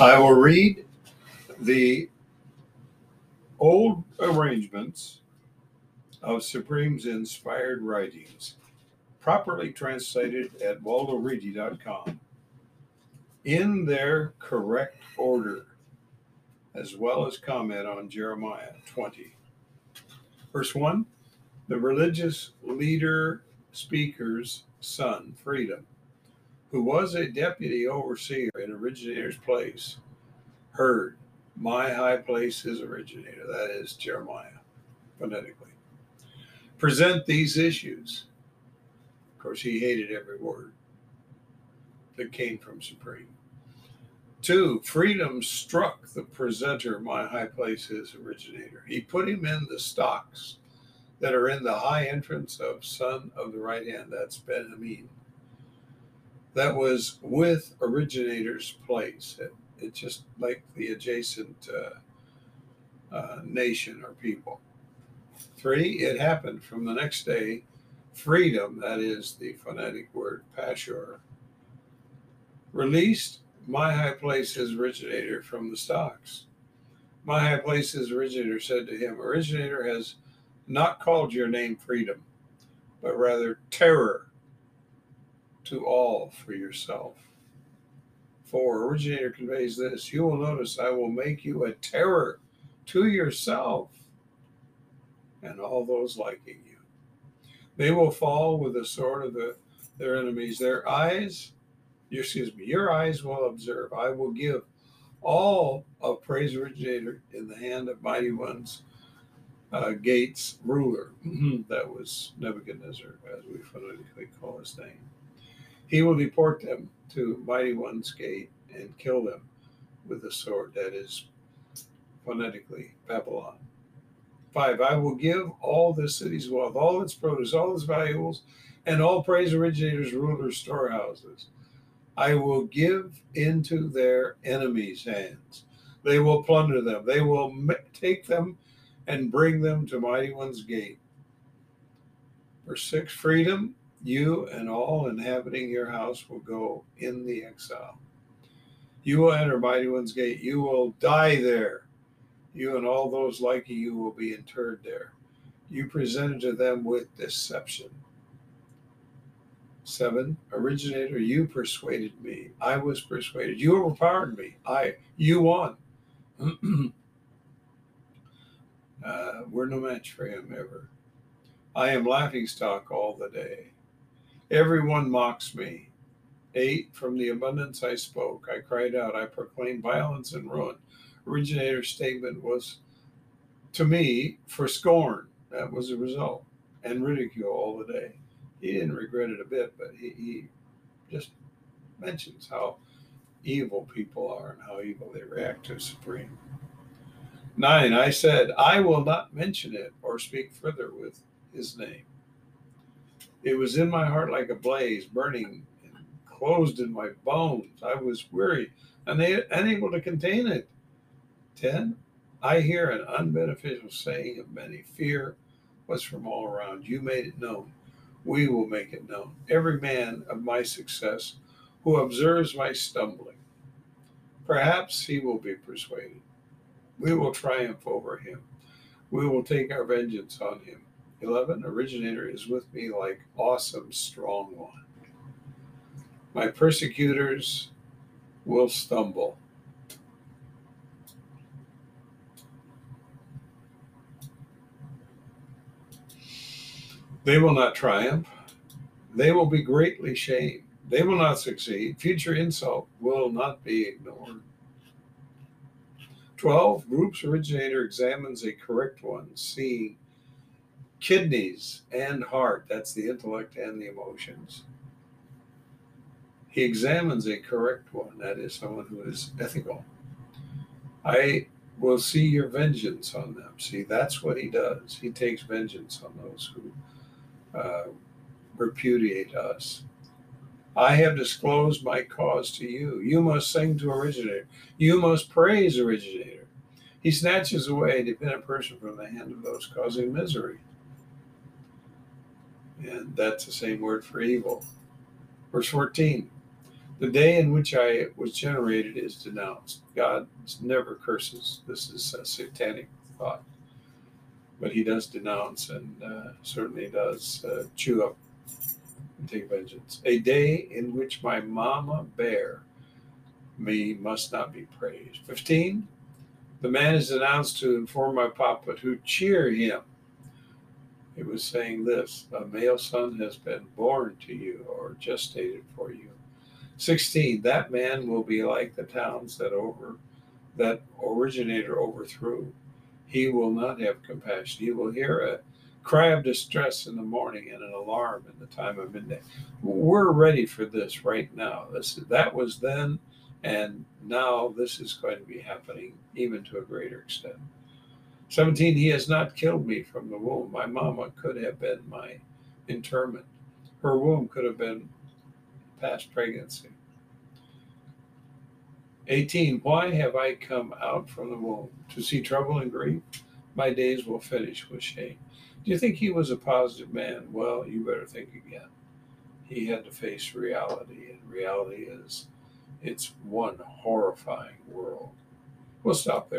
I will read the old arrangements of Supreme's inspired writings, properly translated at waldoreedy.com, in their correct order, as well as comment on Jeremiah 20. Verse 1 The religious leader speaker's son, Freedom, who was a deputy overseer in originator's place, heard, My high place is originator, that is Jeremiah, phonetically. Present these issues. Of course, he hated every word that came from Supreme. Two, freedom struck the presenter, my high place is originator. He put him in the stocks that are in the high entrance of Son of the Right Hand. That's Ben Hameen. That was with originator's place. It, just like the adjacent uh, uh, nation or people. Three, it happened from the next day. Freedom, that is the phonetic word Pashur, released my high place's originator from the stocks. My high place's originator said to him, Originator has not called your name freedom, but rather terror to all for yourself. For originator conveys this you will notice I will make you a terror to yourself and all those liking you. They will fall with the sword of the, their enemies. Their eyes, excuse me, your eyes will observe. I will give all of praise originator in the hand of mighty ones uh, Gates ruler. that was Nebuchadnezzar, as we phonetically call his name. He will deport them to Mighty One's gate and kill them with the sword that is phonetically Babylon. Five, I will give all the city's wealth, all its produce, all its valuables, and all praise originators, rulers, storehouses. I will give into their enemies' hands. They will plunder them. They will take them and bring them to Mighty One's gate. Verse 6 Freedom, you and all inhabiting your house will go in the exile. You will enter Mighty One's gate. You will die there. You and all those like you will be interred there. You presented to them with deception. Seven, originator, you persuaded me. I was persuaded. You overpowered me. I, you won. Uh, we're no match for him ever. I am laughing stock all the day. Everyone mocks me. Eight, from the abundance I spoke. I cried out. I proclaimed violence and ruin. Originator's statement was to me for scorn. That was the result. And ridicule all the day. He didn't regret it a bit, but he, he just mentions how evil people are and how evil they react to Supreme. Nine, I said, I will not mention it or speak further with his name. It was in my heart like a blaze, burning and closed in my bones. I was weary and unable to contain it. Ten, I hear an unbeneficial saying of many fear was from all around. You made it known. We will make it known. Every man of my success who observes my stumbling, perhaps he will be persuaded. We will triumph over him. We will take our vengeance on him. 11. Originator is with me like awesome, strong one. My persecutors will stumble. They will not triumph. They will be greatly shamed. They will not succeed. Future insult will not be ignored. 12. Groups originator examines a correct one, seeing kidneys and heart. That's the intellect and the emotions. He examines a correct one, that is someone who is ethical. I will see your vengeance on them. See, that's what he does. He takes vengeance on those who uh, repudiate us. I have disclosed my cause to you. You must sing to originator. You must praise originator. He snatches away a dependent person from the hand of those causing misery. And that's the same word for evil. Verse 14 The day in which I was generated is denounced. God never curses. This is a satanic thought. But he does denounce and uh, certainly does uh, chew up and take vengeance. A day in which my mama bear me must not be praised. 15. The man is denounced to inform my papa who cheer him. It was saying this a male son has been born to you or gestated for you. 16 that man will be like the towns that over that originator overthrew. He will not have compassion. He will hear a cry of distress in the morning and an alarm in the time of midday. We're ready for this right now. This that was then and now this is going to be happening even to a greater extent 17 he has not killed me from the womb my mama could have been my interment her womb could have been past pregnancy. 18. Why have I come out from the womb? To see trouble and grief? My days will finish with shame. Do you think he was a positive man? Well, you better think again. He had to face reality, and reality is it's one horrifying world. We'll stop there.